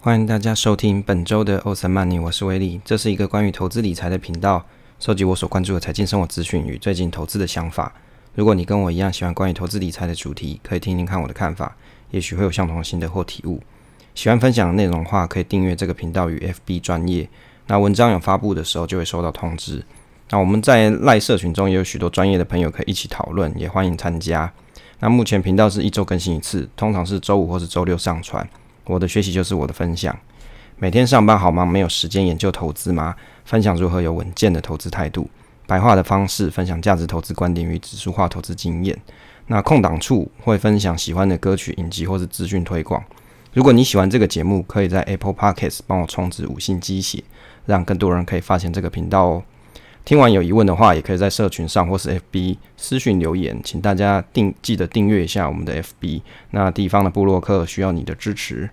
欢迎大家收听本周的欧森曼尼，我是威利。这是一个关于投资理财的频道，收集我所关注的财经生活资讯与最近投资的想法。如果你跟我一样喜欢关于投资理财的主题，可以听听看我的看法，也许会有相同的心得或体悟。喜欢分享的内容的话，可以订阅这个频道与 FB 专业。那文章有发布的时候，就会收到通知。那我们在赖社群中也有许多专业的朋友可以一起讨论，也欢迎参加。那目前频道是一周更新一次，通常是周五或是周六上传。我的学习就是我的分享。每天上班好忙，没有时间研究投资吗？分享如何有稳健的投资态度，白话的方式分享价值投资观点与指数化投资经验。那空档处会分享喜欢的歌曲、影集或是资讯推广。如果你喜欢这个节目，可以在 Apple Podcast 帮我充值五星鸡血，让更多人可以发现这个频道哦。听完有疑问的话，也可以在社群上或是 FB 私讯留言，请大家订记得订阅一下我们的 FB。那地方的部落客需要你的支持。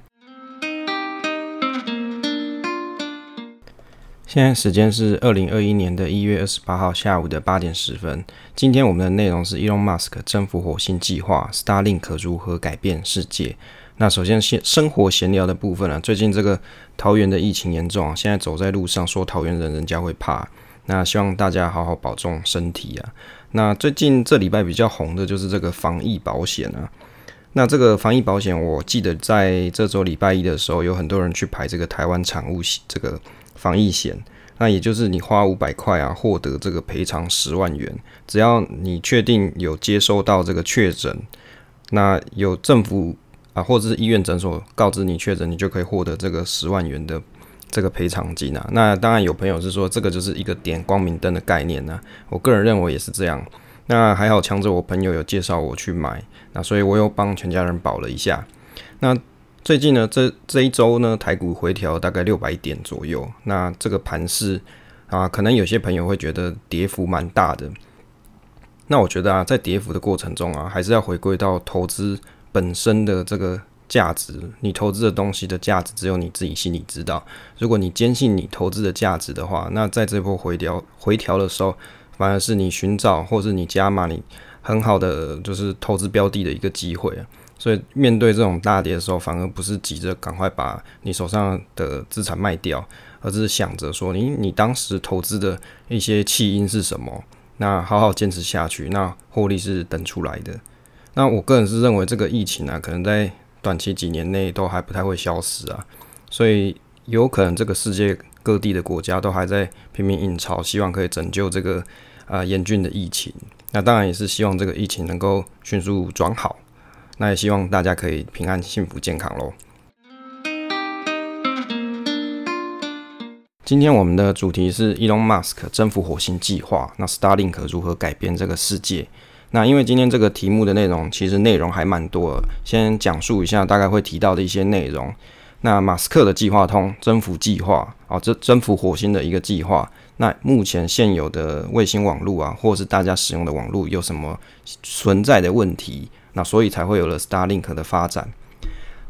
现在时间是二零二一年的一月二十八号下午的八点十分。今天我们的内容是 Elon Musk 征服火星计划，Starlink 如何改变世界？那首先先生活闲聊的部分啊，最近这个桃园的疫情严重啊，现在走在路上说桃园人人家会怕。那希望大家好好保重身体啊。那最近这礼拜比较红的就是这个防疫保险啊。那这个防疫保险，我记得在这周礼拜一的时候，有很多人去排这个台湾产物这个。防疫险，那也就是你花五百块啊，获得这个赔偿十万元。只要你确定有接收到这个确诊，那有政府啊或者是医院诊所告知你确诊，你就可以获得这个十万元的这个赔偿金啊。那当然有朋友是说这个就是一个点光明灯的概念呢、我个人认为也是这样。那还好，强者我朋友有介绍我去买，那所以我又帮全家人保了一下。那最近呢，这这一周呢，台股回调大概六百点左右。那这个盘势啊，可能有些朋友会觉得跌幅蛮大的。那我觉得啊，在跌幅的过程中啊，还是要回归到投资本身的这个价值。你投资的东西的价值，只有你自己心里知道。如果你坚信你投资的价值的话，那在这波回调回调的时候，反而是你寻找或是你加码你很好的就是投资标的的一个机会。所以面对这种大跌的时候，反而不是急着赶快把你手上的资产卖掉，而是想着说，你你当时投资的一些弃因是什么？那好好坚持下去，那获利是等出来的。那我个人是认为这个疫情啊，可能在短期几年内都还不太会消失啊，所以有可能这个世界各地的国家都还在拼命印钞，希望可以拯救这个啊严峻的疫情。那当然也是希望这个疫情能够迅速转好。那也希望大家可以平安、幸福、健康喽。今天我们的主题是 Elon Musk 征服火星计划，那 Starlink 如何改变这个世界？那因为今天这个题目的内容其实内容还蛮多，先讲述一下大概会提到的一些内容。那马斯克的计划通征服计划啊，这征服火星的一个计划。那目前现有的卫星网络啊，或是大家使用的网络有什么存在的问题？那所以才会有了 Starlink 的发展。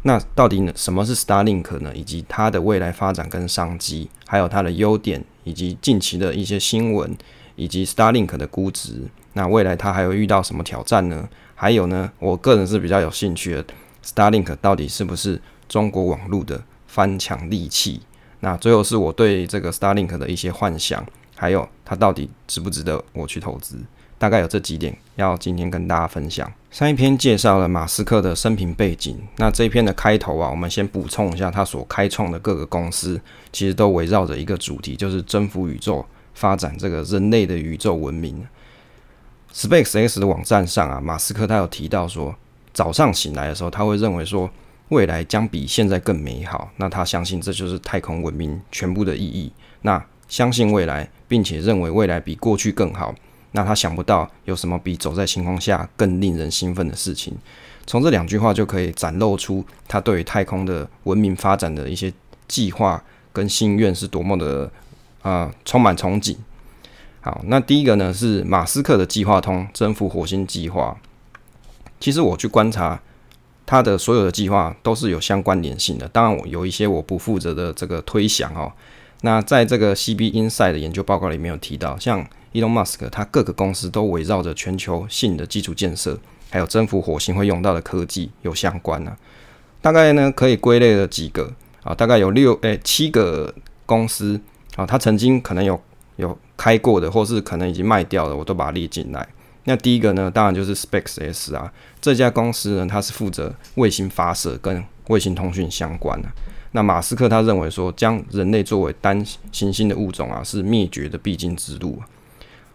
那到底，什么是 Starlink 呢？以及它的未来发展跟商机，还有它的优点，以及近期的一些新闻，以及 Starlink 的估值。那未来它还会遇到什么挑战呢？还有呢，我个人是比较有兴趣的，Starlink 到底是不是中国网络的翻墙利器？那最后是我对这个 Starlink 的一些幻想，还有它到底值不值得我去投资？大概有这几点要今天跟大家分享。上一篇介绍了马斯克的生平背景，那这一篇的开头啊，我们先补充一下他所开创的各个公司，其实都围绕着一个主题，就是征服宇宙，发展这个人类的宇宙文明。SpaceX 的网站上啊，马斯克他有提到说，早上醒来的时候，他会认为说未来将比现在更美好，那他相信这就是太空文明全部的意义。那相信未来，并且认为未来比过去更好。那他想不到有什么比走在星空下更令人兴奋的事情。从这两句话就可以展露出他对于太空的文明发展的一些计划跟心愿是多么的啊、充满憧憬。好，那第一个呢是马斯克的计划通征服火星计划。其实我去观察他的所有的计划都是有相关联性的。当然，我有一些我不负责的这个推想哦。那在这个 CB Inside 的研究报告里面有提到，像 Elon Musk 他各个公司都围绕着全球性的基础建设，还有征服火星会用到的科技有相关呢、大概呢可以归类了几个啊，大概有六诶、七个公司啊，他曾经可能有有开过的，或是可能已经卖掉了，我都把它列进来。那第一个呢，当然就是 SpaceX 啊，这家公司呢，它是负责卫星发射跟卫星通讯相关的。那马斯克他认为说，将人类作为单行星的物种啊，是灭绝的必经之路。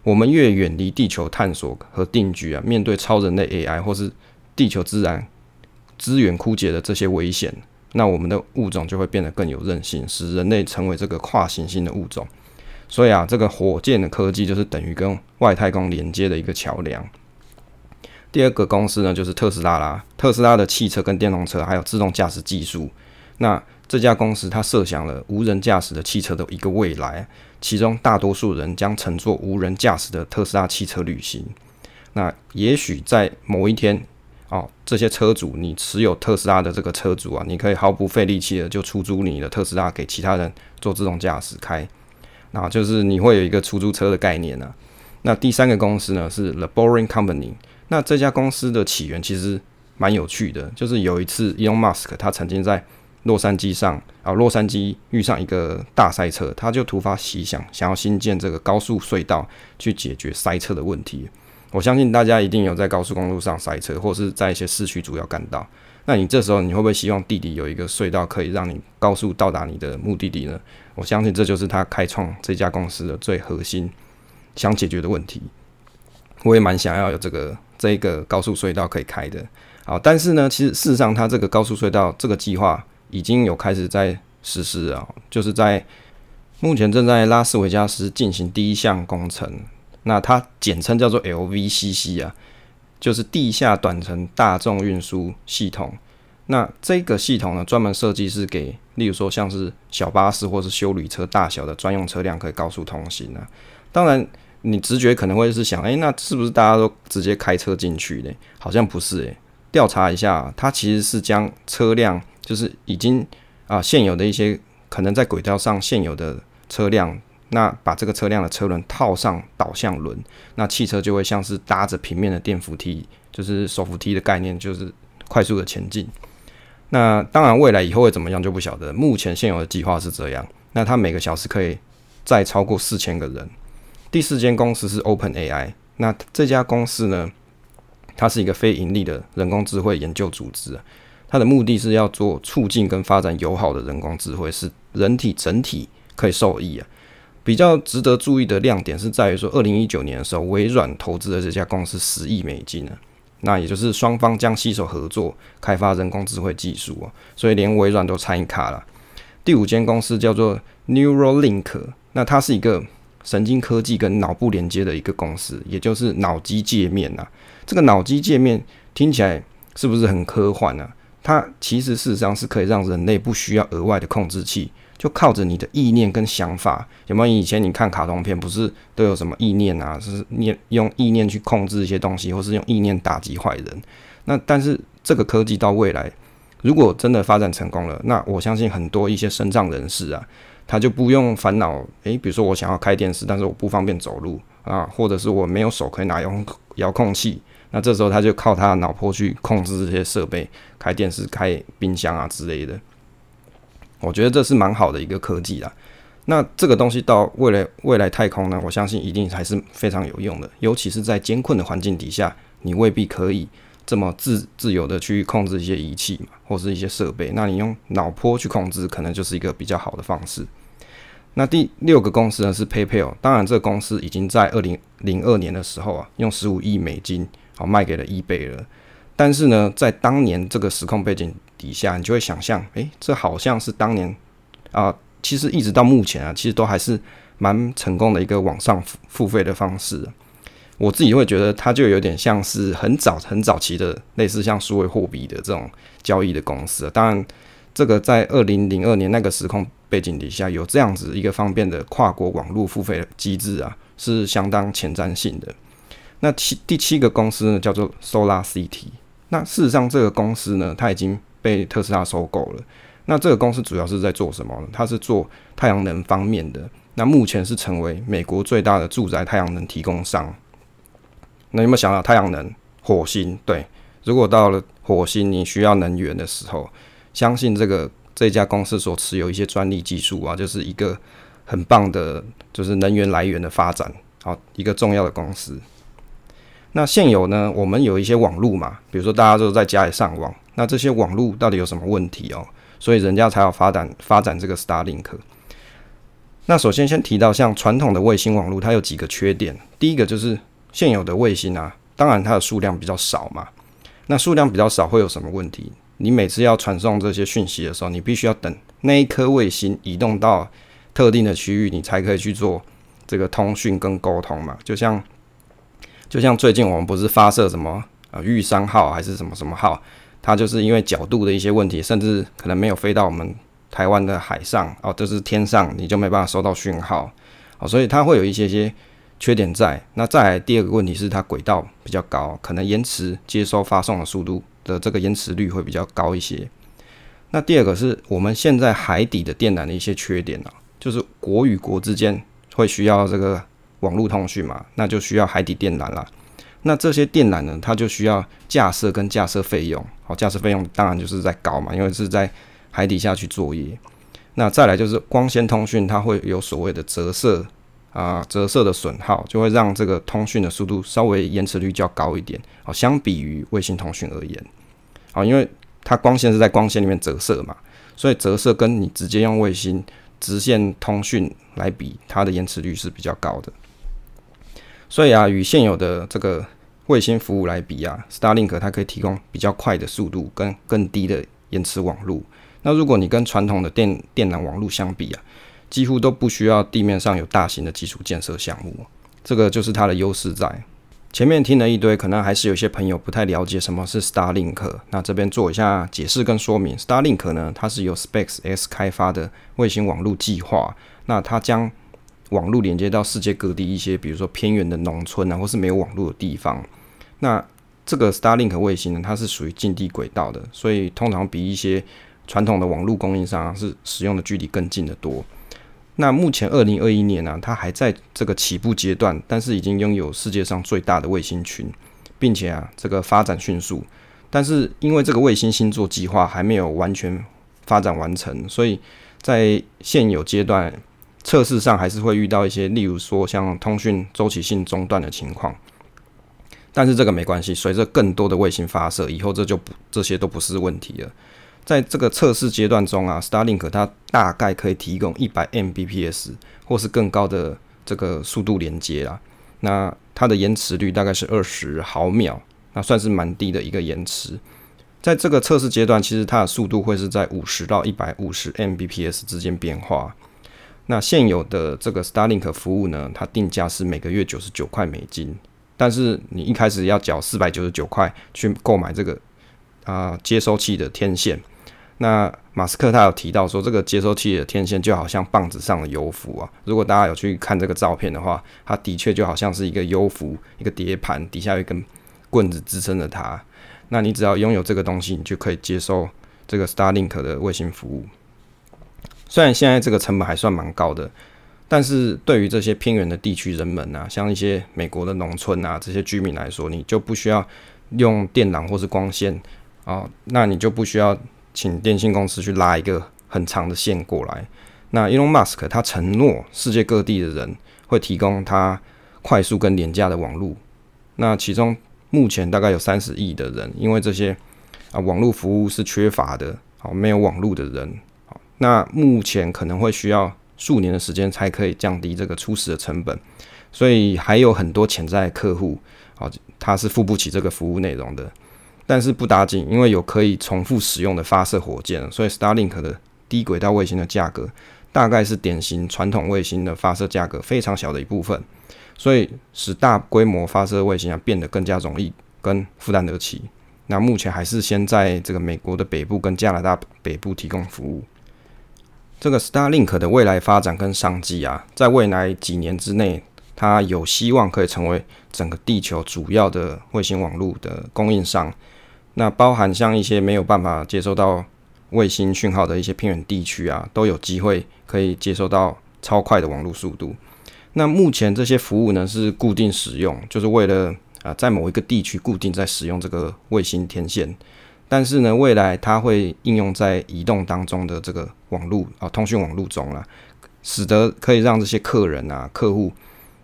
我们越远离地球探索和定居啊，面对超人类 AI 或是地球自然资源枯竭的这些危险，那我们的物种就会变得更有韧性，使人类成为这个跨行星的物种。所以啊，这个火箭的科技就是等于跟外太空连接的一个桥梁。第二个公司呢，就是特斯拉啦。特斯拉的汽车跟电动车还有自动驾驶技术。那这家公司它设想了无人驾驶的汽车的一个未来，其中大多数人将乘坐无人驾驶的特斯拉汽车旅行。那也许在某一天，哦，这些车主，你持有特斯拉的这个车主啊，你可以毫不费力气的就出租你的特斯拉给其他人做自动驾驶开。那就是你会有一个出租车的概念呢、那第三个公司呢是 The Boring Company。那这家公司的起源其实蛮有趣的，就是有一次 Elon Musk 他曾经在洛杉矶上啊，洛杉矶遇上一个大塞车，他就突发奇想，想要新建这个高速隧道去解决塞车的问题。我相信大家一定有在高速公路上塞车，或是在一些市区主要干道。那你这时候你会不会希望地底有一个隧道可以让你高速到达你的目的地呢？我相信这就是他开创这家公司的最核心想解决的问题。我也蛮想要有这个这个高速隧道可以开的。好，但是呢，其实事实上，它这个高速隧道这个计划已经有开始在实施啊，就是在目前正在拉斯维加斯进行第一项工程。那它简称叫做 LVCC 啊。就是地下短程大众运输系统，那这个系统呢，专门设计是给，例如说像是小巴士或是修旅车大小的专用车辆可以高速通行啊。当然，你直觉可能会是想，诶，那是不是大家都直接开车进去呢？好像不是诶，调查一下，它其实是将车辆，就是已经啊现有的一些可能在轨道上现有的车辆。那把这个车辆的车轮套上导向轮，那汽车就会像是搭着平面的电扶梯，就是手扶梯的概念，就是快速的前进。那当然，未来以后会怎么样就不晓得。目前现有的计划是这样。那它每个小时可以再超过四千个人。第四间公司是 OpenAI。那这家公司呢，它是一个非盈利的人工智慧研究组织。它的目的是要做促进跟发展友好的人工智慧，使人体整体可以受益啊。比较值得注意的亮点是在于说，二零一九年的时候，微软投资了这家公司十亿美金呢。那也就是双方将携手合作开发人工智慧技术哦，所以连微软都参与卡了。第五间公司叫做 Neuralink，那它是一个神经科技跟脑部连接的一个公司，也就是脑机界面呐。这个脑机界面听起来是不是很科幻呢？它其实事实上是可以让人类不需要额外的控制器。就靠着你的意念跟想法，有没有？以前你看卡通片，不是都有什么意念啊？是念用意念去控制一些东西，或是用意念打击坏人。那但是这个科技到未来，如果真的发展成功了，那我相信很多一些身障人士啊，他就不用烦恼。诶，比如说我想要开电视，但是我不方便走路啊，或者是我没有手可以拿遥遥控器，那这时候他就靠他的脑波去控制这些设备，开电视、开冰箱啊之类的。我觉得这是蛮好的一个科技啦。那这个东西到未来未来太空呢，我相信一定还是非常有用的。尤其是在艰困的环境底下，你未必可以这么自自由的去控制一些仪器嘛，或是一些设备。那你用脑波去控制，可能就是一个比较好的方式。那第六个公司呢是 PayPal，当然这个公司已经在二零零二年的时候啊，用十五亿美金好卖给了 eBay 了。但是呢，在当年这个时空背景底下，你就会想象，诶，这好像是当年啊、其实一直到目前啊，其实都还是蛮成功的一个网上付付费的方式。我自己会觉得，它就有点像是很早很早期的类似像数位货币的这种交易的公司。当然，这个在二零零二年那个时空背景底下，有这样子一个方便的跨国网络付费机制啊，是相当前瞻性的。那七第七个公司呢，叫做 Solar City。那事实上，这个公司呢，它已经被特斯拉收购了。那这个公司主要是在做什么呢？它是做太阳能方面的。那目前是成为美国最大的住宅太阳能提供商。那有没有想到太阳能？火星？对，如果到了火星，你需要能源的时候，相信这个这家公司所持有一些专利技术啊，就是一个很棒的，就是能源来源的发展，好，一个重要的公司。那现有呢，我们有一些网络嘛，比如说大家都在家里上网，那这些网络到底有什么问题哦？所以人家才要发展发展这个 Starlink。那首先先提到像传统的卫星网络，它有几个缺点。第一个就是现有的卫星啊，当然它的数量比较少嘛。那数量比较少会有什么问题？你每次要传送这些讯息的时候，你必须要等那一颗卫星移动到特定的区域，你才可以去做这个通讯跟沟通嘛。就像就像最近我们不是发射什么呃玉山号还是什么什么号，它就是因为角度的一些问题，甚至可能没有飞到我们台湾的海上哦，就是天上你就没办法收到讯号哦，所以它会有一些些缺点在。那再来第二个问题是它轨道比较高，可能延迟接收发送的速度。的这个延迟率会比较高一些。那第二个是我们现在海底的电缆的一些缺点啊，就是国与国之间会需要这个网络通讯嘛，那就需要海底电缆了。那这些电缆呢，它就需要架设跟架设费用，好，架设费用当然就是在高嘛，因为是在海底下去作业。那再来就是光纤通讯，它会有所谓的折射。啊，折射的损耗就会让这个通讯的速度稍微延迟率较高一点。好，相比于卫星通讯而言，好，因为它光线是在光线里面折射嘛，所以折射跟你直接用卫星直线通讯来比，它的延迟率是比较高的。所以啊，与现有的这个卫星服务来比啊，Starlink 它可以提供比较快的速度跟更低的延迟网络。那如果你跟传统的电电缆网络相比啊，几乎都不需要地面上有大型的基础建设项目，这个就是它的优势在。前面听了一堆，可能还是有些朋友不太了解什么是 Starlink。那这边做一下解释跟说明。Starlink 呢，它是由 SpaceX 开发的卫星网络计划。那它将网络连接到世界各地一些，比如说偏远的农村啊，或是没有网络的地方。那这个 Starlink 卫星呢，它是属于近地轨道的，所以通常比一些传统的网络供应商，是使用的距离更近得多。那目前二零二一年呢、它还在这个起步阶段，但是已经拥有世界上最大的卫星群，并且啊，这个发展迅速。但是因为这个卫星星座计划还没有完全发展完成，所以在现有阶段测试上还是会遇到一些，例如说像通讯周期性中断的情况。但是这个没关系，随着更多的卫星发射，以后这就不这些都不是问题了。在这个测试阶段中啊，Starlink 它大概可以提供一百 Mbps 或是更高的这个速度连接啦。那它的延迟率大概是二十毫秒，那算是蛮低的一个延迟。在这个测试阶段，其实它的速度会是在五十到一百五十 Mbps 之间变化。那现有的这个 Starlink 服务呢，它定价是每个月九十九块美金，但是你一开始要缴四百九十九块去购买这个啊、接收器的天线。那马斯克他有提到说，这个接收器的天线就好像棒子上的油符啊。如果大家有去看这个照片的话，它的确就好像是一个油符，一个碟盘，底下有一根棍子支撑着它。那你只要拥有这个东西，你就可以接收这个 Starlink 的卫星服务。虽然现在这个成本还算蛮高的，但是对于这些偏远的地区人们啊，像一些美国的农村啊这些居民来说，你就不需要用电缆或是光纤啊，那你就不需要。请电信公司去拉一个很长的线过来。那 Elon Musk 他承诺世界各地的人会提供他快速跟廉价的网络。那其中目前大概有三十亿的人，因为这些啊网络服务是缺乏的，好没有网络的人，那目前可能会需要数年的时间才可以降低这个初始的成本，所以还有很多潜在客户，啊他是付不起这个服务内容的。但是不打紧，因为有可以重复使用的发射火箭，所以 Starlink 的低轨道卫星的价格大概是典型传统卫星的发射价格非常小的一部分，所以使大规模发射卫星啊变得更加容易跟负担得起。那目前还是先在这个美国的北部跟加拿大北部提供服务。这个 Starlink 的未来发展跟商机啊，在未来几年之内，它有希望可以成为整个地球主要的卫星网络的供应商。那包含像一些没有办法接收到卫星讯号的一些偏远地区啊，都有机会可以接收到超快的网络速度。那目前这些服务呢是固定使用，就是为了啊在某一个地区固定在使用这个卫星天线。但是呢，未来它会应用在移动当中的这个网络啊，通讯网络中了，使得可以让这些客人啊、客户，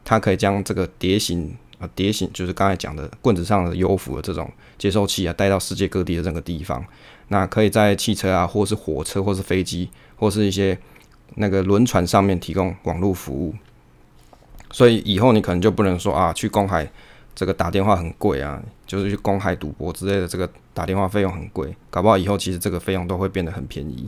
他可以将这个碟形啊、碟形就是刚才讲的棍子上的优抚的这种接收器啊，带到世界各地的这个地方。那可以在汽车啊，或是火车，或是飞机，或是一些那个轮船上面提供网络服务。所以以后你可能就不能说啊，去公海。这个打电话很贵啊，就是去公海赌博之类的，这个打电话费用很贵，搞不好以后其实这个费用都会变得很便宜。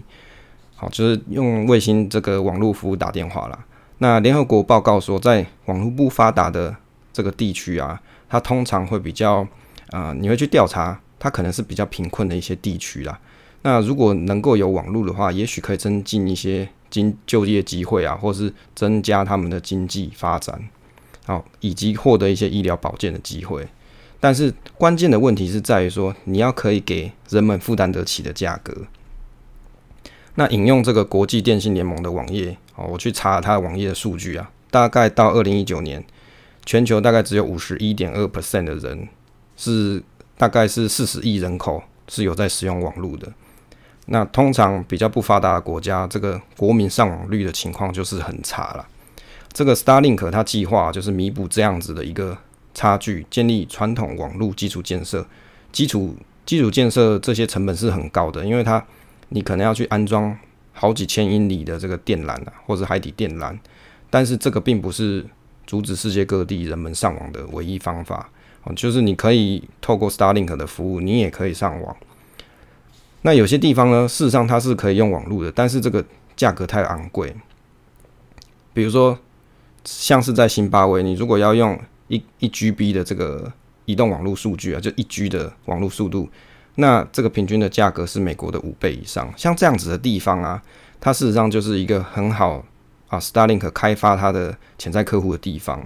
好，就是用卫星这个网络服务打电话啦。那联合国报告说，在网络不发达的这个地区啊，它通常会比较啊、呃，你会去调查，它可能是比较贫困的一些地区啦。那如果能够有网络的话，也许可以增进一些经就业机会啊，或是增加他们的经济发展。好，以及获得一些医疗保健的机会，但是关键的问题是在于说，你要可以给人们负担得起的价格。那引用这个国际电信联盟的网页，哦，我去查了它的网页的数据啊，大概到二零一九年，全球大概只有五十一点二 percent 的人是，大概是四十亿人口是有在使用网络的。那通常比较不发达的国家，这个国民上网率的情况就是很差了。这个 Starlink 它计划就是弥补这样子的一个差距，建立传统网络基础建设。基础基础建设这些成本是很高的，因为它你可能要去安装好几千英里的这个电缆啊，或者海底电缆。但是这个并不是阻止世界各地人们上网的唯一方法。就是你可以透过 Starlink 的服务，你也可以上网。那有些地方呢，事实上它是可以用网络的，但是这个价格太昂贵。比如说。像是在辛巴威，你如果要用一一 GB 的这个移动网络数据啊，就一 G 的网络速度，那这个平均的价格是美国的五倍以上。像这样子的地方啊，它事实上就是一个很好啊，Starlink 开发它的潜在客户的地方。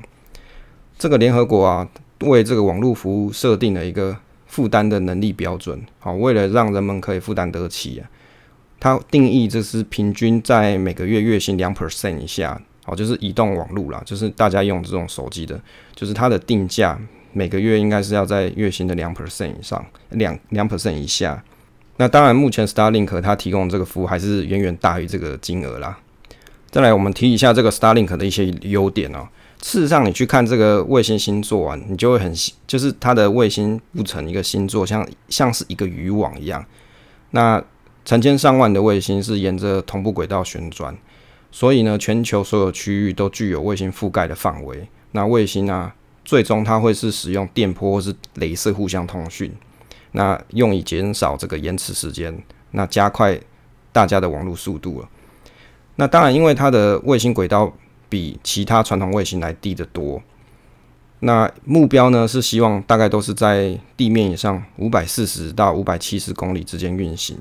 这个联合国啊，为这个网络服务设定了一个负担的能力标准，好，为了让人们可以负担得起啊，它定义这是平均在每个月月薪两 percent 以下。好，就是移动网络啦，就是大家用这种手机的，就是它的定价每个月应该是要在月薪的两 percent 以上，两两 percent 以下。那当然，目前 Starlink 它提供这个服务还是远远大于这个金额啦。再来，我们提一下这个 Starlink 的一些优点哦。事实上，你去看这个卫星星座啊，你就会很，就是它的卫星布成一个星座，像像是一个渔网一样。那成千上万的卫星是沿着同步轨道旋转。所以呢，全球所有区域都具有卫星覆盖的范围。那卫星啊，最终它会是使用电波或是镭射互相通讯，那用以减少这个延迟时间，那加快大家的网络速度了。那当然，因为它的卫星轨道比其他传统卫星来低得多。那目标呢，是希望大概都是在地面以上五百四十到五百七十公里之间运行。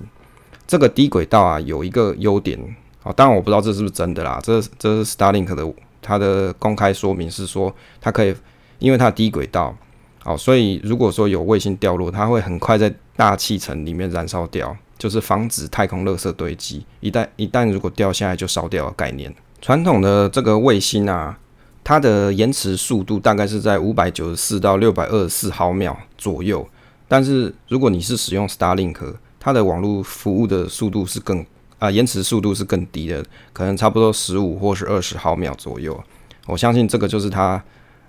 这个低轨道啊，有一个优点。好，当然我不知道这是不是真的啦。这这是 Starlink 的它的公开说明是说，它可以因为它低轨道，好，所以如果说有卫星掉落，它会很快在大气层里面燃烧掉，就是防止太空垃圾堆积。一旦一旦如果掉下来就烧掉的概念。传统的这个卫星啊，它的延迟速度大概是在五百九十四到六百二十四毫秒左右，但是如果你是使用 Starlink，它的网络服务的速度是更。啊，延迟速度是更低的，可能差不多十五或是二十毫秒左右。我相信这个就是它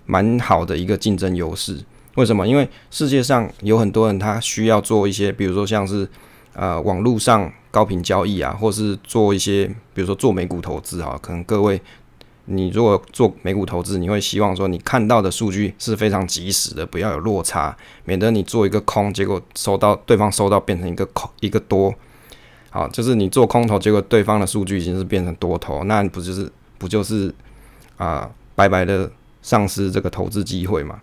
蛮好的一个竞争优势。为什么？因为世界上有很多人他需要做一些，比如说像是呃网络上高频交易啊，或是做一些，比如说做美股投资啊，可能各位你如果做美股投资，你会希望说你看到的数据是非常及时的，不要有落差，免得你做一个空，结果收到对方收到变成一个空一个多。好，就是你做空头，结果对方的数据已经是变成多头，那不就是不就是啊、白白的丧失这个投资机会嘛？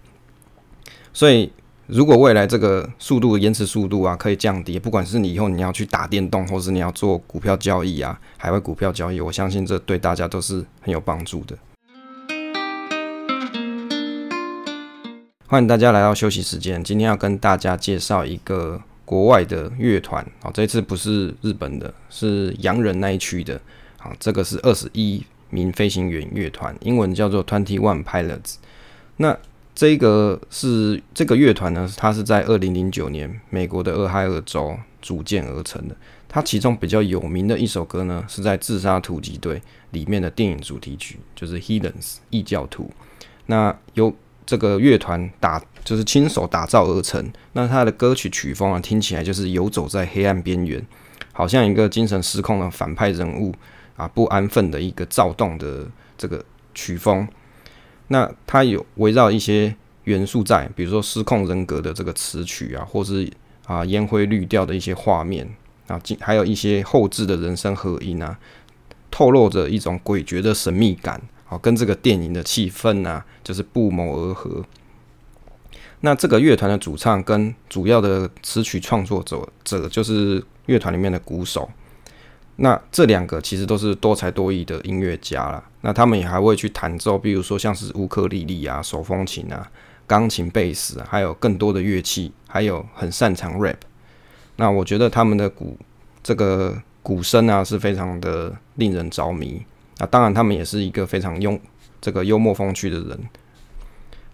所以，如果未来这个速度延迟速度啊可以降低，不管是你以后你要去打电动，或是你要做股票交易啊，海外股票交易，我相信这对大家都是很有帮助的。欢迎大家来到休息时间，今天要跟大家介绍一个。国外的乐团啊，这次不是日本的，是洋人那一区的。好，这个是二十一名飞行员乐团，英文叫做 Twenty One Pilots。那这个是这个乐团呢，它是在二零零九年美国的俄亥俄州组建而成的。它其中比较有名的一首歌呢，是在《自杀突击队》里面的电影主题曲，就是《Heathens》异教徒。那由这个乐团打，就是亲手打造而成。那他的歌曲曲风啊，听起来就是游走在黑暗边缘，好像一个精神失控的反派人物啊，不安分的一个躁动的这个曲风。那它有围绕一些元素在，比如说失控人格的这个词曲啊，或是啊烟灰绿调的一些画面啊，还有一些后置的人声合音啊，透露着一种诡谲的神秘感。好，跟这个电影的气氛啊，就是不谋而合。那这个乐团的主唱跟主要的词曲创作者，者就是乐团里面的鼓手。那这两个其实都是多才多艺的音乐家啦。那他们也还会去弹奏，比如说像是乌克丽丽啊、手风琴啊、钢琴、贝斯，还有更多的乐器，还有很擅长 rap。那我觉得他们的鼓这个鼓声啊，是非常的令人着迷。那当然，他们也是一个非常幽这个幽默风趣的人。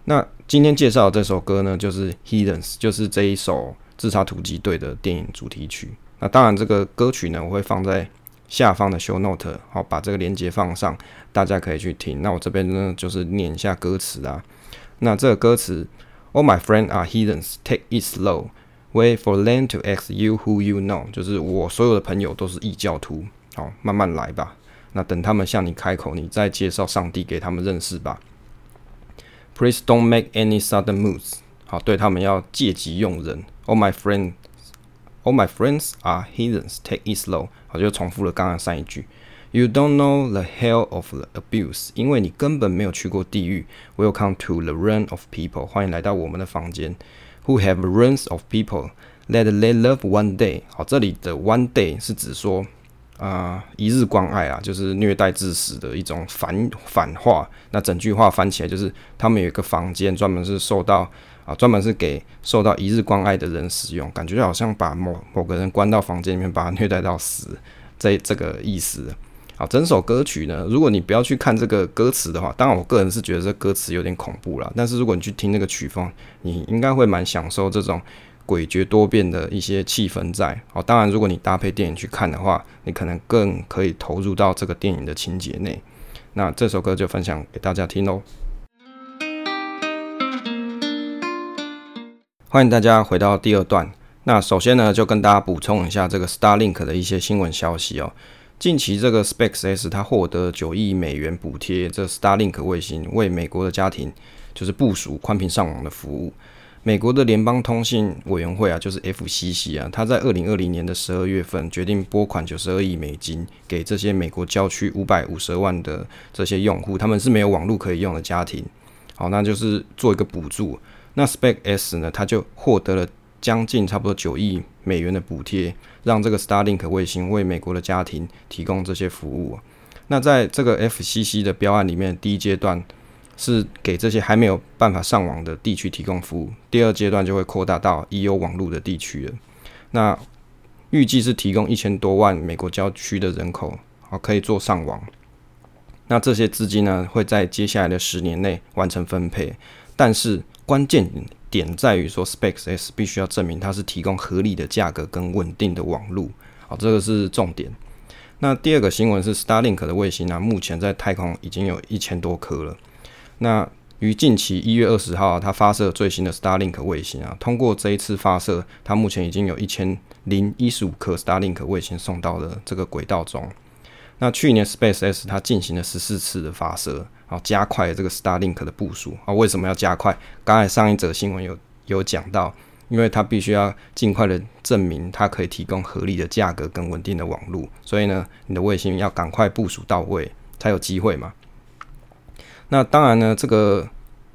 那今天介绍这首歌呢，就是《Heathens》，就是这一首自杀突击队的电影主题曲。那当然，这个歌曲呢，我会放在下方的 show note，好，把这个链接放上，大家可以去听。那我这边呢，就是念一下歌词啊。那这个歌词：All my friends are heathens, take it slow, wait for them to ask you who you know。就是我所有的朋友都是异教徒，好，慢慢来吧。那等他们向你开口，你再介绍上帝给他们认识吧。Please don't make any sudden moves。好，对他们要戒急用人。All my friends, all my friends are heathens. Take it slow。好，就重复了刚刚上一句。You don't know the hell of the abuse，因为你根本没有去过地狱。Welcome to the realm of people。欢迎来到我们的房间。Who have realms of people that they love one day。好，这里的 one day 是指说。 啊、一日关爱啊，就是虐待致死的一种反反话。那整句话翻起来就是，他们有一个房间专门是受到啊，专门是给受到一日关爱的人使用，感觉好像把某某个人关到房间里面，把他虐待到死，这这个意思。好，整首歌曲呢，如果你不要去看这个歌词的话，当然我个人是觉得这歌词有点恐怖了。但是如果你去听那个曲风，你应该会蛮享受这种。诡谲多变的一些气氛在哦，当然，如果你搭配电影去看的话，你可能更可以投入到这个电影的情节内。那这首歌就分享给大家听喽。欢迎大家回到第二段。那首先呢，就跟大家补充一下这个 Starlink 的一些新闻消息哦。近期这个 SpaceX 它获得九亿美元补贴，这 Starlink 卫星为美国的家庭就是部署宽频上网的服务。美国的联邦通信委员会啊，就是 FCC 啊，他在二零二零年的十二月份决定拨款九十二亿美金给这些美国郊区五百五十万的这些用户，他们是没有网络可以用的家庭。好，那就是做一个补助。那 Specs 呢，他就获得了将近差不多九亿美元的补贴，让这个 Starlink 卫星为美国的家庭提供这些服务。那在这个 FCC 的标案里面，第一阶段。是给这些还没有办法上网的地区提供服务，第二阶段就会扩大到已有网络的地区了。那预计是提供一千多万美国郊区的人口，好可以做上网。那这些资金呢，会在接下来的十年内完成分配。但是关键点在于说，SpaceX 必须要证明它是提供合理的价格跟稳定的网络，好，这个是重点。那第二个新闻是 Starlink 的卫星啊，目前在太空已经有一千多颗了。那于近期一月二十号，它发射最新的 Starlink 卫星啊，通过这一次发射，它目前已经有一千零一十五颗 Starlink 卫星送到了这个轨道中。那去年 SpaceX 它进行了十四次的发射，啊，加快了这个 Starlink 的部署啊。为什么要加快？刚才上一则新闻有有讲到，因为它必须要尽快的证明它可以提供合理的价格跟稳定的网络，所以呢，你的卫星要赶快部署到位，才有机会嘛。那当然呢，这个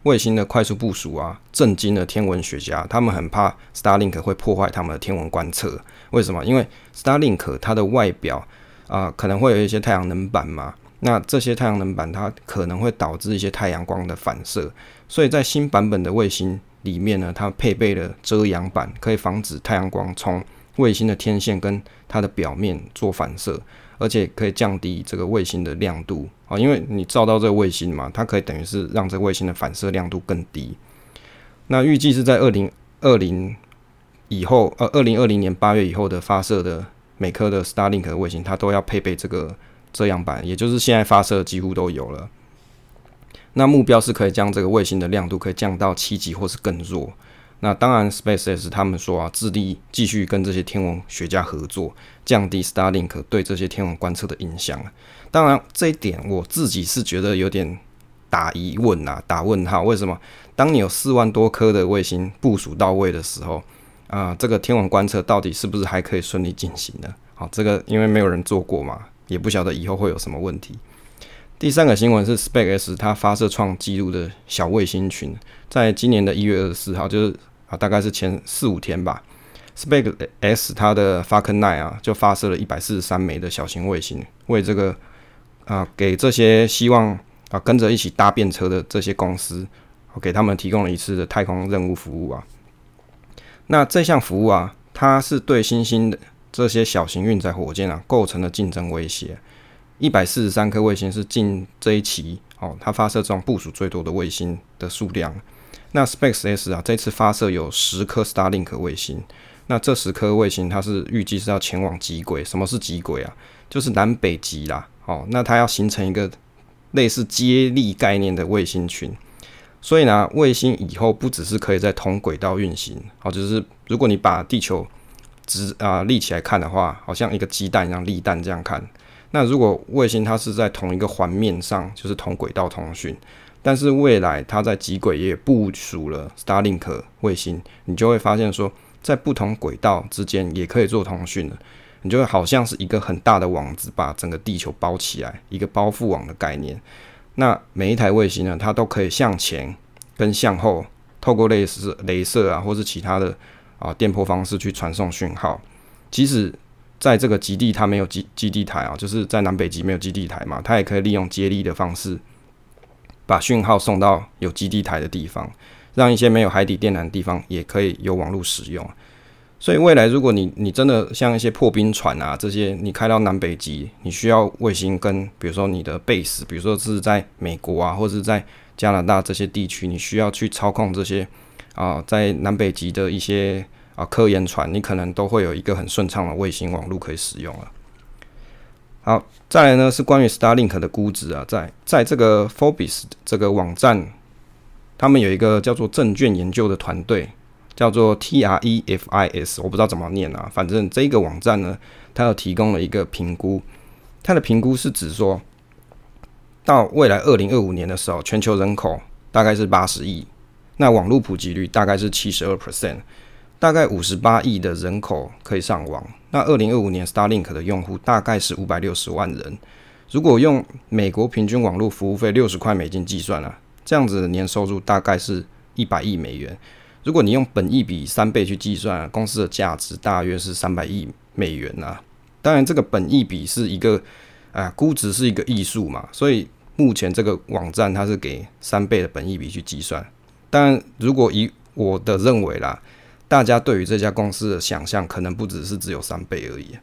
卫星的快速部署啊，震惊了天文学家。他们很怕 Starlink 会破坏他们的天文观测。为什么？因为 Starlink 它的外表啊、可能会有一些太阳能板嘛。那这些太阳能板它可能会导致一些太阳光的反射。所以在新版本的卫星里面呢，它配备了遮阳板，可以防止太阳光从卫星的天线跟它的表面做反射。而且可以降低这个卫星的亮度啊，因为你照到这个卫星嘛，它可以等于是让这个卫星的反射亮度更低。那预计是在二零二零以后，呃，二零二零年八月以后的发射的每颗的 Starlink 的卫星，它都要配备这个遮阳板，也就是现在发射几乎都有了。那目标是可以将这个卫星的亮度可以降到七级或是更弱。那当然，SpaceX 他们说啊，致力继续跟这些天文学家合作，降低 Starlink 对这些天文观测的影响。当然，这一点我自己是觉得有点打疑问啊，打问号。为什么？当你有四万多颗的卫星部署到位的时候，啊、这个天文观测到底是不是还可以顺利进行呢？好，这个因为没有人做过嘛，也不晓得以后会有什么问题。第三个新闻是 SpaceX 它发射创纪录的小卫星群，在今年的一月二十四号，就是啊，大概是前四五天吧，SpaceX 它的 Falcon 9啊，就发射了一百四十三枚的小型卫星，为这个啊，给这些希望啊跟着一起搭便车的这些公司，给他们提供了一次的太空任务服务啊。那这项服务啊，它是对新兴的这些小型运载火箭啊构成了竞争威胁。一百四十三颗卫星是近这一期哦，它发射中部署最多的卫星的数量。那 SpaceX 啊，这次发射有十颗 Starlink 卫星。那这十颗卫星，它是预计是要前往极轨。什么是极轨啊？就是南北极啦。哦，那它要形成一个类似接力概念的卫星群。所以呢，卫星以后不只是可以在同轨道运行，哦，就是如果你把地球直啊立起来看的话，好像一个鸡蛋一样立蛋这样看。那如果卫星它是在同一个环面上，就是同轨道通讯，但是未来它在极轨也部署了 Starlink 卫星，你就会发现说，在不同轨道之间也可以做通讯了，你就会好像是一个很大的网子把整个地球包起来，一个包覆网的概念。那每一台卫星呢，它都可以向前跟向后，透过类似镭射啊，或是其他的啊电波方式去传送讯号，即使。在这个极地，它没有基基地台啊，就是在南北极没有基地台嘛，它也可以利用接力的方式，把讯号送到有基地台的地方，让一些没有海底电缆的地方也可以有网络使用。所以未来，如果你你真的像一些破冰船啊这些，你开到南北极，你需要卫星跟比如说你的 base，比如说是在美国啊，或者是在加拿大这些地区，你需要去操控这些啊在南北极的一些。啊，科研船你可能都会有一个很顺畅的卫星网络可以使用了。好，再来呢是关于 Starlink 的估值啊，在在这个 Forbes 这个网站，他们有一个叫做证券研究的团队，叫做 TREFIS，我不知道怎么念啊，反正这个网站呢，它有提供了一个评估，它的评估是指说，到未来二零二五年的时候，全球人口大概是八十亿，那网络普及率大概是七十二 percent。大概五十八亿的人口可以上网，那二零二五年 Starlink 的用户大概是五百六十万人。如果用美国平均网络服务费六十块美金计算啊，这样子的年收入大概是一百亿美元。如果你用本益比三倍去计算，公司的价值大约是三百亿美元呐。当然，这个本益比是一个啊，估值是一个艺术嘛，所以目前这个网站它是给三倍的本益比去计算。当然，如果以我的认为啦。大家对于这家公司的想象可能不只是只有三倍而已。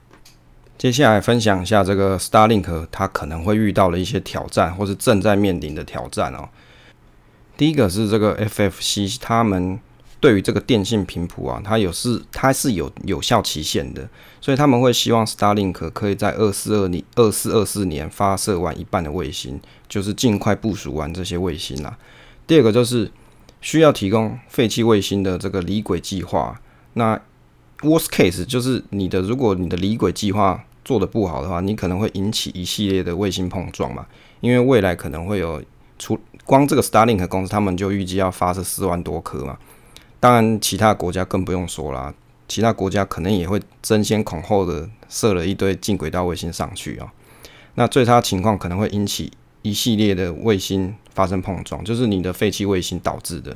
接下来分享一下这个 Starlink 它可能会遇到的一些挑战，或是正在面临的挑战哦。第一个是这个 FCC 他们对于这个电信频谱啊，它有是它是有有效期限的，所以他们会希望 Starlink 可以在二四二年二四二四年发射完一半的卫星，就是尽快部署完这些卫星啦。第二个就是。需要提供废弃卫星的这个离轨计划。那 worst case 就是你的，如果你的离轨计划做得不好的话，你可能会引起一系列的卫星碰撞嘛。因为未来可能会有出光这个 Starlink 公司，他们就预计要发射四万多颗嘛。当然，其他国家更不用说啦，其他国家可能也会争先恐后的射了一堆近轨道卫星上去啊。那最差情况可能会引起一系列的卫星发生碰撞，就是你的废弃卫星导致的。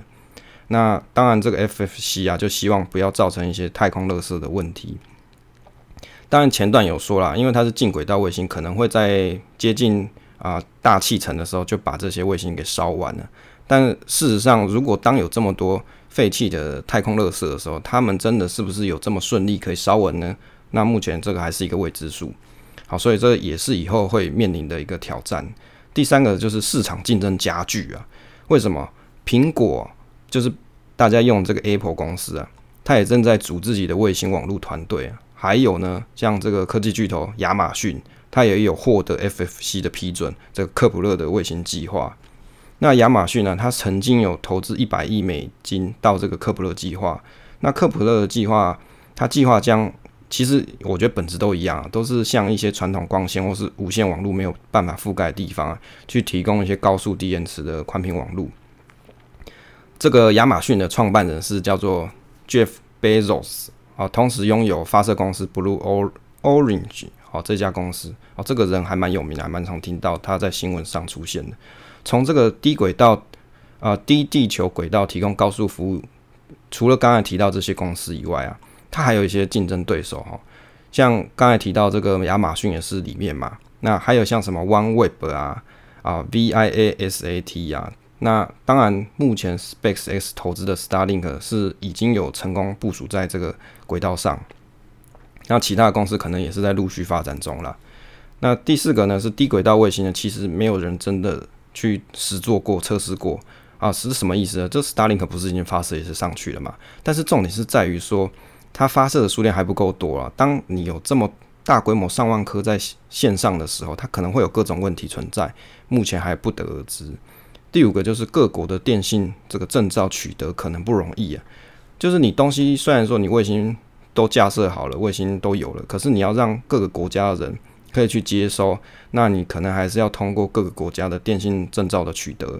那当然，这个 FFC 啊，就希望不要造成一些太空垃圾的问题。当然，前段有说啦，因为它是近轨道卫星，可能会在接近啊大气层的时候就把这些卫星给烧完了。但事实上，如果当有这么多废弃的太空垃圾的时候，他们真的是不是有这么顺利可以烧完呢？那目前这个还是一个未知数。好，所以这也是以后会面临的一个挑战。第三个就是市场竞争加剧啊，为什么？苹果就是大家用这个 Apple 公司啊，它也正在组自己的卫星网络团队啊。还有呢，像这个科技巨头亚马逊，它也有获得 FFC 的批准，这个科普勒的卫星计划。那亚马逊呢，它曾经有投资一百亿美金到这个科普勒计划。那科普勒的计划，它计划将其实我觉得本质都一样，都是像一些传统光纤或是无线网络没有办法覆盖的地方，去提供一些高速低延迟的宽频网络。这个亚马逊的创办人是叫做 Jeff Bezos 啊，同时拥有发射公司 Blue Origin 啊，这家公司啊，这个人还蛮有名的，还蛮常听到他在新闻上出现的。从这个低轨道啊，低地球轨道提供高速服务，除了刚才提到这些公司以外啊。它还有一些竞争对手哈，像刚才提到这个亚马逊也是里面嘛，那还有像什么 OneWeb 啊啊 Viasat 啊，那当然目前 SpaceX 投资的 Starlink 是已经有成功部署在这个轨道上，那其他的公司可能也是在陆续发展中了。那第四个呢是低轨道卫星呢，其实没有人真的去实做过测试过啊，是什么意思呢？这 Starlink 不是已经发射也是上去了嘛？但是重点是在于说。它发射的数量还不够多啊！当你有这么大规模上万颗在线上的时候，它可能会有各种问题存在，目前还不得而知。第五个就是各国的电信这个证照取得可能不容易啊，就是你东西虽然说你卫星都架设好了，卫星都有了，可是你要让各个国家的人可以去接收，那你可能还是要通过各个国家的电信证照的取得。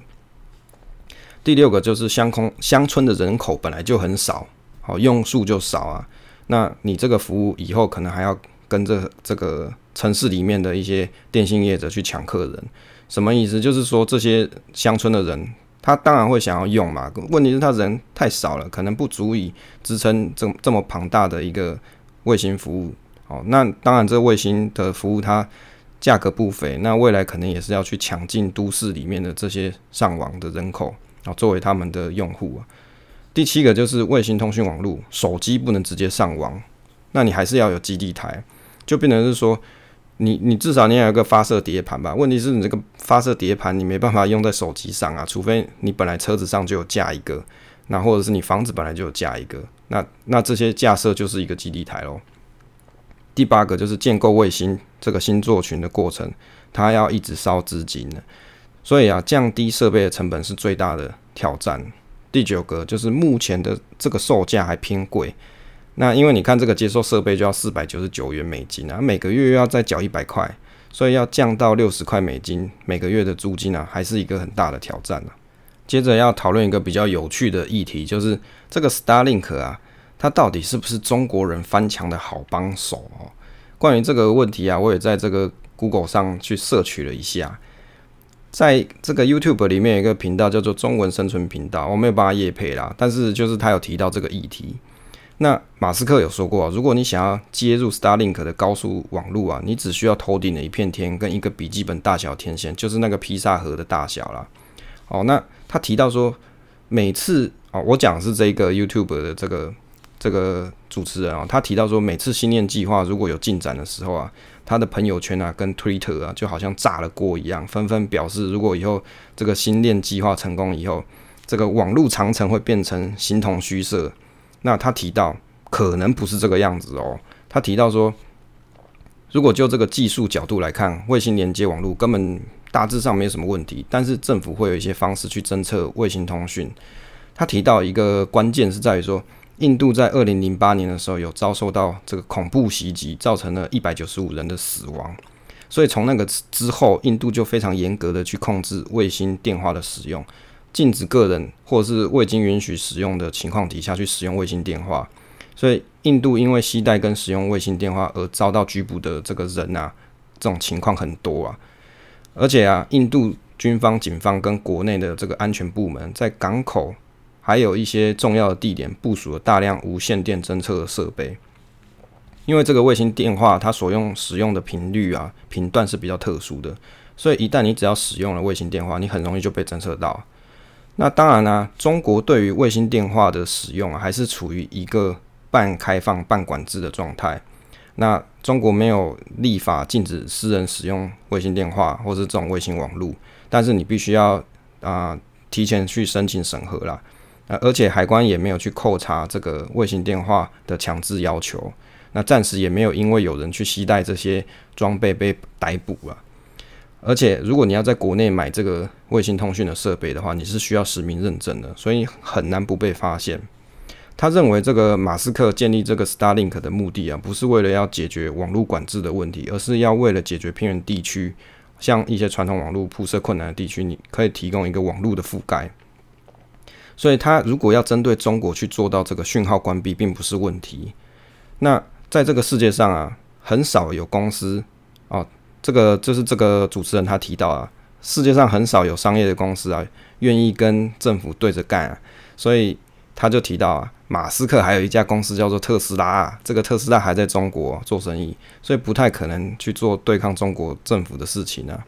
第六个就是乡空乡村的人口本来就很少。好，用数就少啊，那你这个服务以后可能还要跟这这个城市里面的一些电信业者去抢客人，什么意思？就是说这些乡村的人，他当然会想要用嘛，问题是他人太少了，可能不足以支撑这这么庞大的一个卫星服务。好，那当然这卫星的服务它价格不菲，那未来可能也是要去抢进都市里面的这些上网的人口，啊，作为他们的用户啊。第七个就是卫星通讯网络，手机不能直接上网，那你还是要有基地台，就变成是说，你你至少你要有个发射碟盘吧？问题是你这个发射碟盘你没办法用在手机上啊，除非你本来车子上就有架一个，那或者是你房子本来就有架一个，那那这些架设就是一个基地台喽。第八个就是建构卫星这个星座群的过程，它要一直烧资金的，所以啊，降低设备的成本是最大的挑战。第九个就是目前的这个售价还偏贵，那因为你看这个接收设备就要四百九十九元美金啊，每个月又要再缴一百块，所以要降到六十块美金每个月的租金啊，还是一个很大的挑战啊。接着要讨论一个比较有趣的议题，就是这个 Starlink 啊，它到底是不是中国人翻墙的好帮手哦？关于这个问题啊，我也在这个 Google 上去摄取了一下。在这个 YouTube 里面有一个频道叫做中文生存频道，我没有帮他业配啦，但是就是他有提到这个议题。那马斯克有说过，如果你想要接入 Starlink 的高速网络啊，你只需要头顶的一片天跟一个笔记本大小天线，就是那个披萨盒的大小啦。哦，那他提到说，每次哦，我讲是这个 YouTube 的这个这个主持人啊，他提到说，每次星链计划如果有进展的时候啊。他的朋友圈啊，跟 Twitter 啊，就好像炸了锅一样，纷纷表示，如果以后这个星链计划成功以后，这个网络长城会变成形同虚设。那他提到，可能不是这个样子哦。他提到说，如果就这个技术角度来看，卫星连接网络根本大致上没有什么问题，但是政府会有一些方式去侦测卫星通讯。他提到一个关键是在于说。印度在二零零八年的时候有遭受到这个恐怖袭击，造成了一百九十五人的死亡。所以从那个之后，印度就非常严格的去控制卫星电话的使用，禁止个人或者是未经允许使用的情况底下去使用卫星电话。所以印度因为携带跟使用卫星电话而遭到拘捕的这个人啊，这种情况很多啊。而且啊，印度军方、警方跟国内的这个安全部门在港口。还有一些重要的地点部署了大量无线电侦测的设备，因为这个卫星电话它所用使用的频率啊频段是比较特殊的，所以一旦你只要使用了卫星电话，你很容易就被侦测到。那当然呢、中国对于卫星电话的使用啊，还是处于一个半开放半管制的状态。那中国没有立法禁止私人使用卫星电话或是这种卫星网络，但是你必须要啊、提前去申请审核啦。啊，而且海关也没有去扣查这个卫星电话的强制要求。那暂时也没有因为有人去携带这些装备被逮捕了。而且，如果你要在国内买这个卫星通讯的设备的话，你是需要实名认证的，所以很难不被发现。他认为，这个马斯克建立这个 Starlink 的目的啊，不是为了要解决网络管制的问题，而是要为了解决偏远地区，像一些传统网络铺设困难的地区，你可以提供一个网络的覆盖。所以，他如果要针对中国去做到这个讯号关闭，并不是问题。那在这个世界上啊，很少有公司哦，这个就是这个主持人他提到啊，世界上很少有商业的公司啊，愿意跟政府对着干啊，所以。他就提到啊，马斯克还有一家公司叫做特斯拉啊，这个特斯拉还在中国做生意，所以不太可能去做对抗中国政府的事情啊。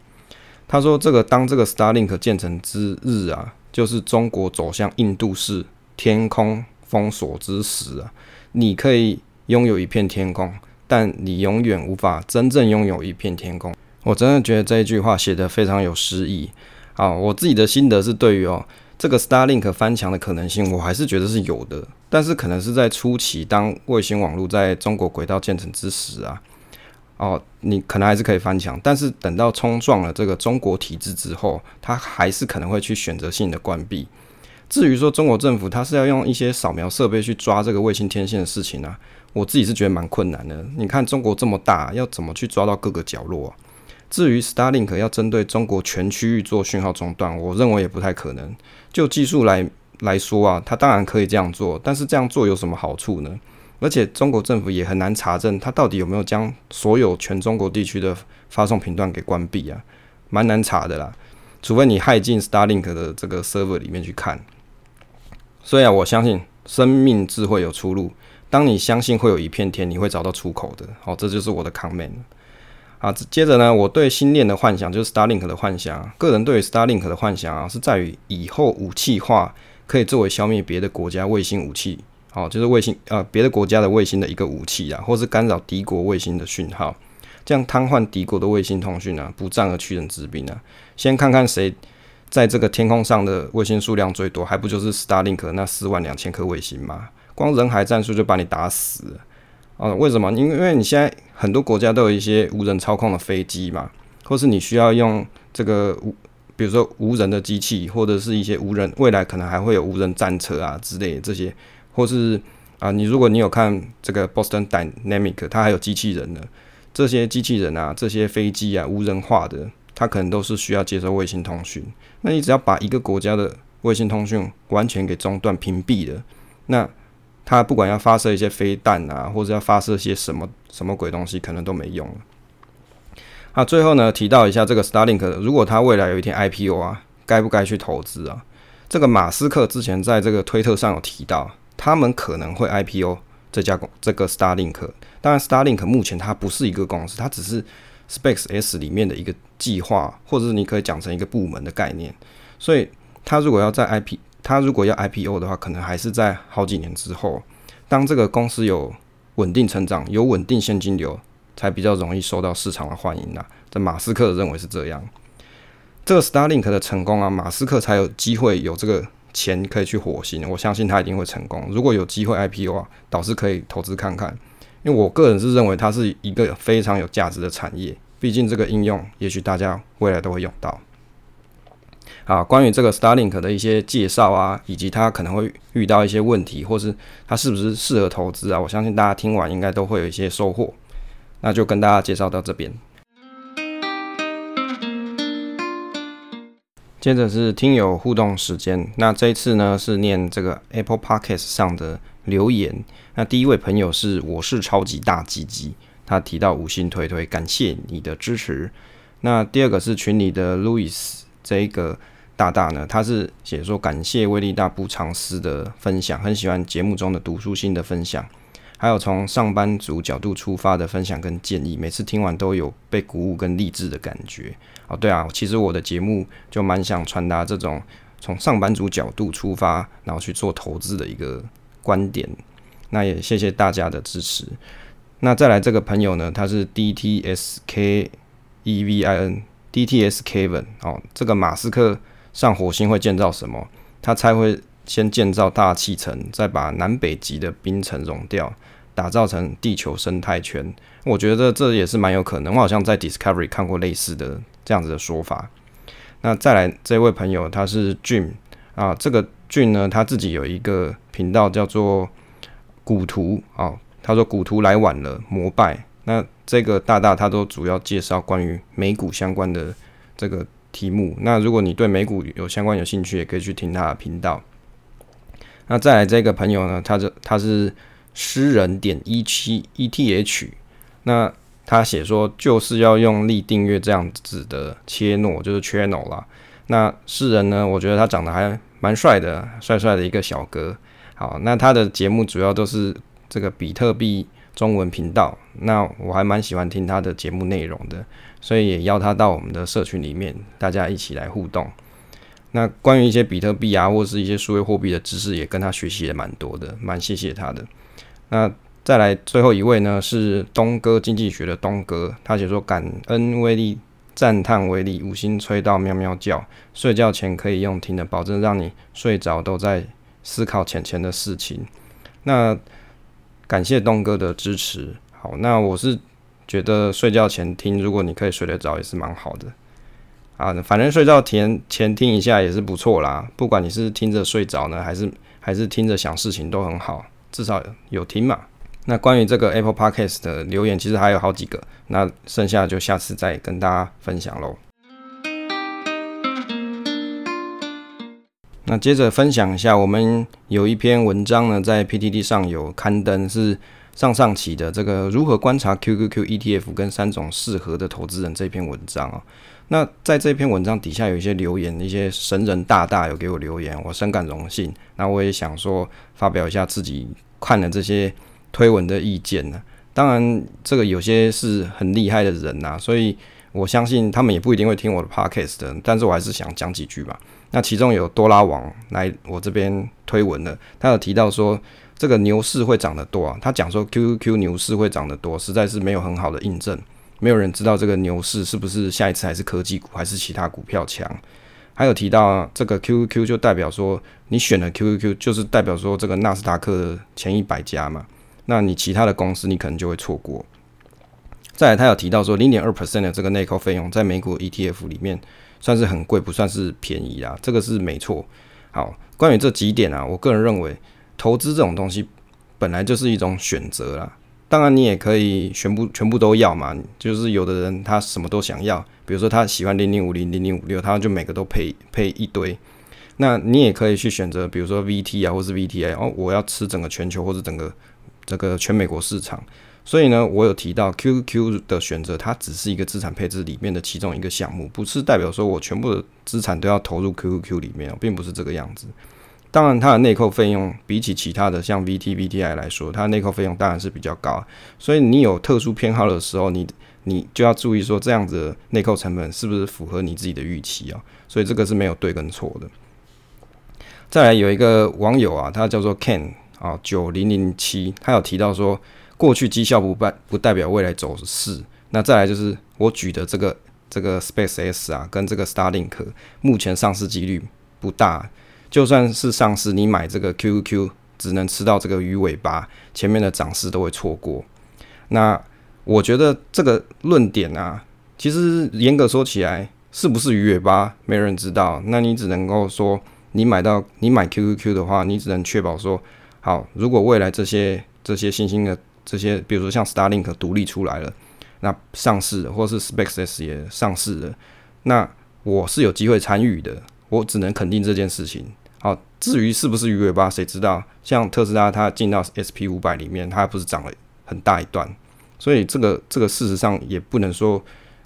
他说，这个当这个 Starlink 建成之日啊，就是中国走向印度式天空封锁之时啊。你可以拥有一片天空，但你永远无法真正拥有一片天空。我真的觉得这一句话写得非常有诗意啊。我自己的心得是对于哦。这个 Starlink 翻墙的可能性，我还是觉得是有的，但是可能是在初期，当卫星网络在中国轨道建成之时啊，哦，你可能还是可以翻墙，但是等到冲撞了这个中国体制之后，它还是可能会去选择性的关闭。至于说中国政府它是要用一些扫描设备去抓这个卫星天线的事情啊，我自己是觉得蛮困难的。你看中国这么大，要怎么去抓到各个角落啊？至于 Starlink 要针对中国全区域做讯号中断，我认为也不太可能。就技术来来说啊，它当然可以这样做，但是这样做有什么好处呢？而且中国政府也很难查证它到底有没有将所有全中国地区的发送频段给关闭啊，蛮难查的啦。除非你骇进 Starlink 的这个 server 里面去看。所以啊，我相信生命智慧有出路。当你相信会有一片天，你会找到出口的。好，这就是我的 comment。啊，接着呢，我对星链的幻想就是 Starlink 的幻想。个人对于 Starlink 的幻想啊，是在于以后武器化可以作为消灭别的国家卫星武器，哦，就是卫星呃别的国家的卫星的一个武器啊，或是干扰敌国卫星的讯号，这样瘫痪敌国的卫星通讯啊，不战而屈人之兵啊。先看看谁在这个天空上的卫星数量最多，还不就是 Starlink 那四万两千颗卫星吗？光人海战术就把你打死。啊，为什么？因为因为你现在很多国家都有一些无人操控的飞机嘛，或是你需要用这个无，比如说无人的机器，或者是一些无人，未来可能还会有无人战车啊之类的这些，或是啊，你如果你有看这个 Boston Dynamic，它还有机器人呢这些机器人啊，这些飞机啊，无人化的，它可能都是需要接收卫星通讯。那你只要把一个国家的卫星通讯完全给中断屏蔽了，那它不管要发射一些飞弹啊，或者要发射些什么什么鬼东西，可能都没用了。啊，最后呢，提到一下这个 Starlink，如果它未来有一天 IPO 啊，该不该去投资啊？这个马斯克之前在这个推特上有提到，他们可能会 IPO 这家公这个 Starlink。当然，Starlink 目前它不是一个公司，它只是 SpaceX 里面的一个计划，或者是你可以讲成一个部门的概念。所以，它如果要在 IP 他如果要 IPO 的话，可能还是在好几年之后，当这个公司有稳定成长、有稳定现金流，才比较容易受到市场的欢迎呐。这马斯克认为是这样。这个 Starlink 的成功啊，马斯克才有机会有这个钱可以去火星。我相信他一定会成功。如果有机会 IPO 啊，倒是可以投资看看。因为我个人是认为它是一个非常有价值的产业，毕竟这个应用，也许大家未来都会用到。啊，关于这个 Starlink 的一些介绍啊，以及它可能会遇到一些问题，或是它是不是适合投资啊，我相信大家听完应该都会有一些收获。那就跟大家介绍到这边。接着是听友互动时间，那这一次呢是念这个 Apple Podcast 上的留言。那第一位朋友是我是超级大鸡鸡，他提到五星推推，感谢你的支持。那第二个是群里的 Louis 这一个。大大呢，他是写说感谢威力大不藏私的分享，很喜欢节目中的读书心的分享，还有从上班族角度出发的分享跟建议，每次听完都有被鼓舞跟励志的感觉。哦，对啊，其实我的节目就蛮想传达这种从上班族角度出发，然后去做投资的一个观点。那也谢谢大家的支持。那再来这个朋友呢，他是 D T S K E V I N D T S Kevin 哦，这个马斯克。上火星会建造什么？他猜会先建造大气层，再把南北极的冰层融掉，打造成地球生态圈。我觉得这也是蛮有可能。我好像在 Discovery 看过类似的这样子的说法。那再来这位朋友，他是 Jim 啊，这个 Jim 呢，他自己有一个频道叫做古图啊。他说古图来晚了，膜拜。那这个大大他都主要介绍关于美股相关的这个题目。那如果你对美股有相关有兴趣，也可以去听他的频道。那再来这个朋友呢，他就他是诗人点一七 ETH，那他写说就是要用力订阅这样子的切诺，就是 channel 啦。那诗人呢，我觉得他长得还蛮帅的，帅帅的一个小哥。好，那他的节目主要都是这个比特币中文频道，那我还蛮喜欢听他的节目内容的，所以也邀他到我们的社群里面，大家一起来互动。那关于一些比特币啊，或是一些数位货币的知识，也跟他学习也蛮多的，蛮谢谢他的。那再来最后一位呢，是东哥经济学的东哥，他写说感恩威力，赞叹威力，五星吹到喵喵叫，睡觉前可以用听的，保证让你睡着都在思考钱钱的事情。那感谢东哥的支持。好，那我是觉得睡觉前听，如果你可以睡得着，也是蛮好的。啊，反正睡觉前前听一下也是不错啦。不管你是听着睡着呢，还是还是听着想事情都很好，至少有听嘛。那关于这个 Apple Podcast 的留言，其实还有好几个，那剩下就下次再跟大家分享喽。那接着分享一下，我们有一篇文章呢，在 PTT 上有刊登，是上上期的这个如何观察 QQQ ETF 跟三种适合的投资人这篇文章啊。那在这篇文章底下有一些留言，一些神人大大有给我留言，我深感荣幸。那我也想说发表一下自己看了这些推文的意见呢。当然，这个有些是很厉害的人呐，所以我相信他们也不一定会听我的 podcast 的。但是我还是想讲几句吧。那其中有多拉王来我这边推文的，他有提到说这个牛市会涨得多啊。他讲说 QQQ 牛市会涨得多，实在是没有很好的印证。没有人知道这个牛市是不是下一次还是科技股还是其他股票强，还有提到，这个 QQQ 就代表说你选了 QQQ 就是代表说这个纳斯达克的前一百家嘛，那你其他的公司你可能就会错过。再来，他有提到说零点二 percent 的这个内扣费用在美股 ETF 里面算是很贵，不算是便宜啦，这个是没错。好，关于这几点啊，我个人认为投资这种东西本来就是一种选择啦。当然，你也可以全部全部都要嘛。就是有的人他什么都想要，比如说他喜欢零零五零、零零五六，他就每个都配配一堆。那你也可以去选择，比如说 VT 啊，或是 VTA 哦，我要吃整个全球或者整个这个全美国市场。所以呢，我有提到 QQ 的选择，它只是一个资产配置里面的其中一个项目，不是代表说我全部的资产都要投入 QQQ 里面，并不是这个样子。当然，它的内扣费用比起其他的像 VT、VTI 来说，它的内扣费用当然是比较高。所以你有特殊偏好的时候，你你就要注意说，这样子的内扣成本是不是符合你自己的预期啊？所以这个是没有对跟错的。再来有一个网友啊，他叫做 Ken 啊九零零七，他有提到说，过去绩效不代不代表未来走势。那再来就是我举的这个这个 SpaceX 啊，跟这个 Starlink 目前上市几率不大。就算是上市，你买这个 QQQ 只能吃到这个鱼尾巴，前面的涨势都会错过。那我觉得这个论点啊，其实严格说起来，是不是鱼尾巴，没人知道。那你只能够说，你买到你买 QQQ 的话，你只能确保说，好，如果未来这些这些新兴的这些，比如说像 Starlink 独立出来了，那上市或是 SpaceX 也上市了，那我是有机会参与的。我只能肯定这件事情。好，至于是不是鱼尾巴，谁知道？像特斯拉，它进到 SP 五百里面，它不是涨了很大一段，所以这个这个事实上也不能说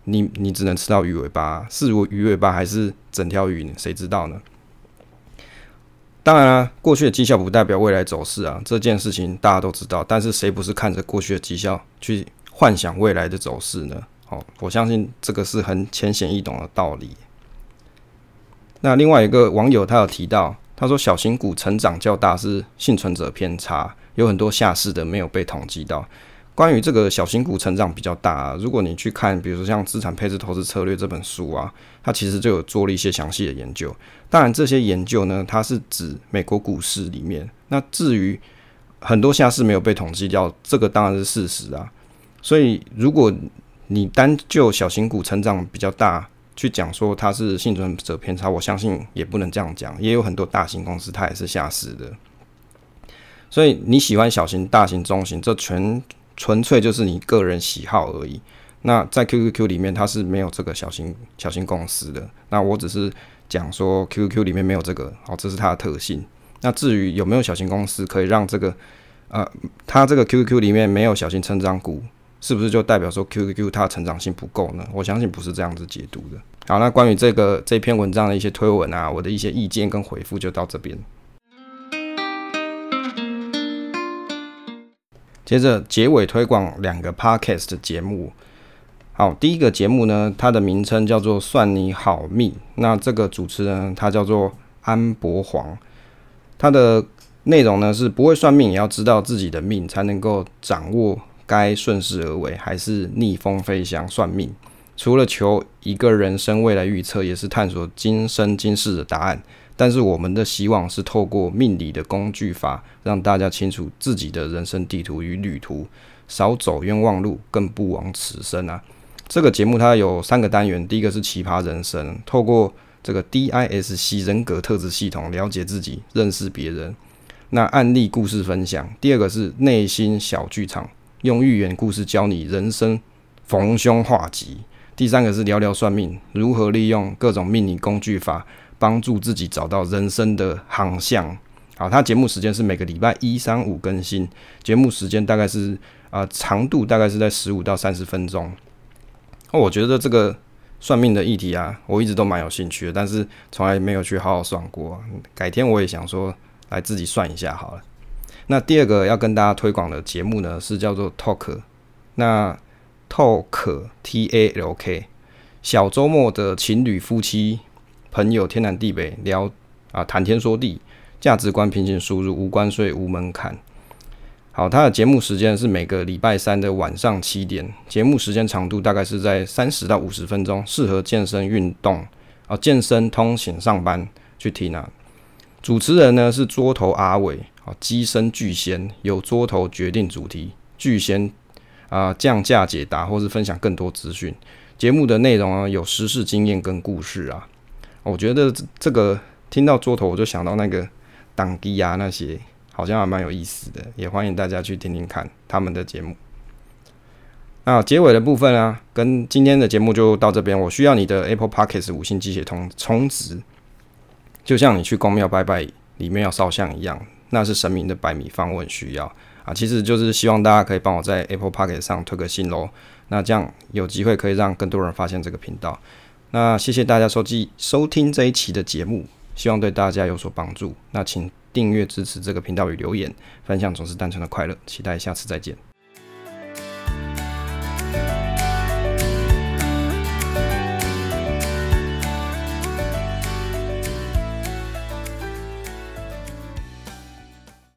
你你只能吃到鱼尾巴，是如鱼尾巴还是整条鱼，谁知道呢？当然了，过去的绩效不代表未来走势啊，这件事情大家都知道。但是谁不是看着过去的绩效去幻想未来的走势呢？好，我相信这个是很浅显易懂的道理。那另外一个网友他有提到，他说小型股成长较大是幸存者偏差，有很多下市的没有被统计到。关于这个小型股成长比较大啊，如果你去看，比如说像《资产配置投资策略》这本书啊，它其实就有做了一些详细的研究。当然，这些研究呢，它是指美国股市里面。那至于很多下市没有被统计掉，这个当然是事实啊。所以，如果你单就小型股成长比较大去讲说它是幸存者偏差，我相信也不能这样讲。也有很多大型公司它也是下市的。所以你喜欢小型、大型、中型，这全。纯粹就是你个人喜好而已。那在 QQQ 里面，它是没有这个小型小型公司的。那我只是讲说 QQQ 里面没有这个，哦，这是它的特性。那至于有没有小型公司可以让这个，呃，它这个 QQQ 里面没有小型成长股，是不是就代表说 QQQ 它的成长性不够呢？我相信不是这样子解读的。好，那关于这个这篇文章的一些推文啊，我的一些意见跟回复就到这边。接着结尾推广两个 podcast 的节目。好，第一个节目呢，它的名称叫做“算你好命”。那这个主持人他叫做安博黄，他的内容呢是不会算命也要知道自己的命，才能够掌握该顺势而为还是逆风飞翔算命。除了求一个人生未来预测，也是探索今生今世的答案。但是我们的希望是透过命理的工具法，让大家清楚自己的人生地图与旅途，少走冤枉路，更不枉此生啊！这个节目它有三个单元，第一个是奇葩人生，透过这个 DISC 人格特质系统了解自己，认识别人。那案例故事分享，第二个是内心小剧场，用寓言故事教你人生逢凶化吉。第三个是聊聊算命，如何利用各种命理工具法。帮助自己找到人生的航向。好，它节目时间是每个礼拜一、三、五更新，节目时间大概是啊、长度大概是在十五到三十分钟。哦，我觉得这个算命的议题啊，我一直都蛮有兴趣的，但是从来没有去好好算过。改天我也想说来自己算一下好了。那第二个要跟大家推广的节目呢，是叫做 Talk。那 Talk T A L K，小周末的情侣夫妻。朋友天南地北聊啊，谈天说地，价值观平行输入，无关税无门槛。好，它的节目时间是每个礼拜三的晚上七点，节目时间长度大概是在三十到五十分钟，适合健身运动啊，健身通勤上班去听啊。主持人呢是桌头阿伟，机身巨仙由桌头决定主题，巨仙啊降价解答或是分享更多资讯。节目的内容啊有时事经验跟故事啊。我觉得这个听到桌头，我就想到那个当机啊那些，好像还蛮有意思的，也欢迎大家去听听看他们的节目。那结尾的部分啊，跟今天的节目就到这边。我需要你的 Apple Podcast 五星机械通充值，就像你去公庙拜拜里面要烧香一样，那是神明的百米访问需要啊。其实就是希望大家可以帮我在 Apple p o c k e t 上推个新喽，那这样有机会可以让更多人发现这个频道。那谢谢大家收记收听这一期的节目，希望对大家有所帮助。那请订阅支持这个频道与留言分享，总是单纯的快乐。期待下次再见。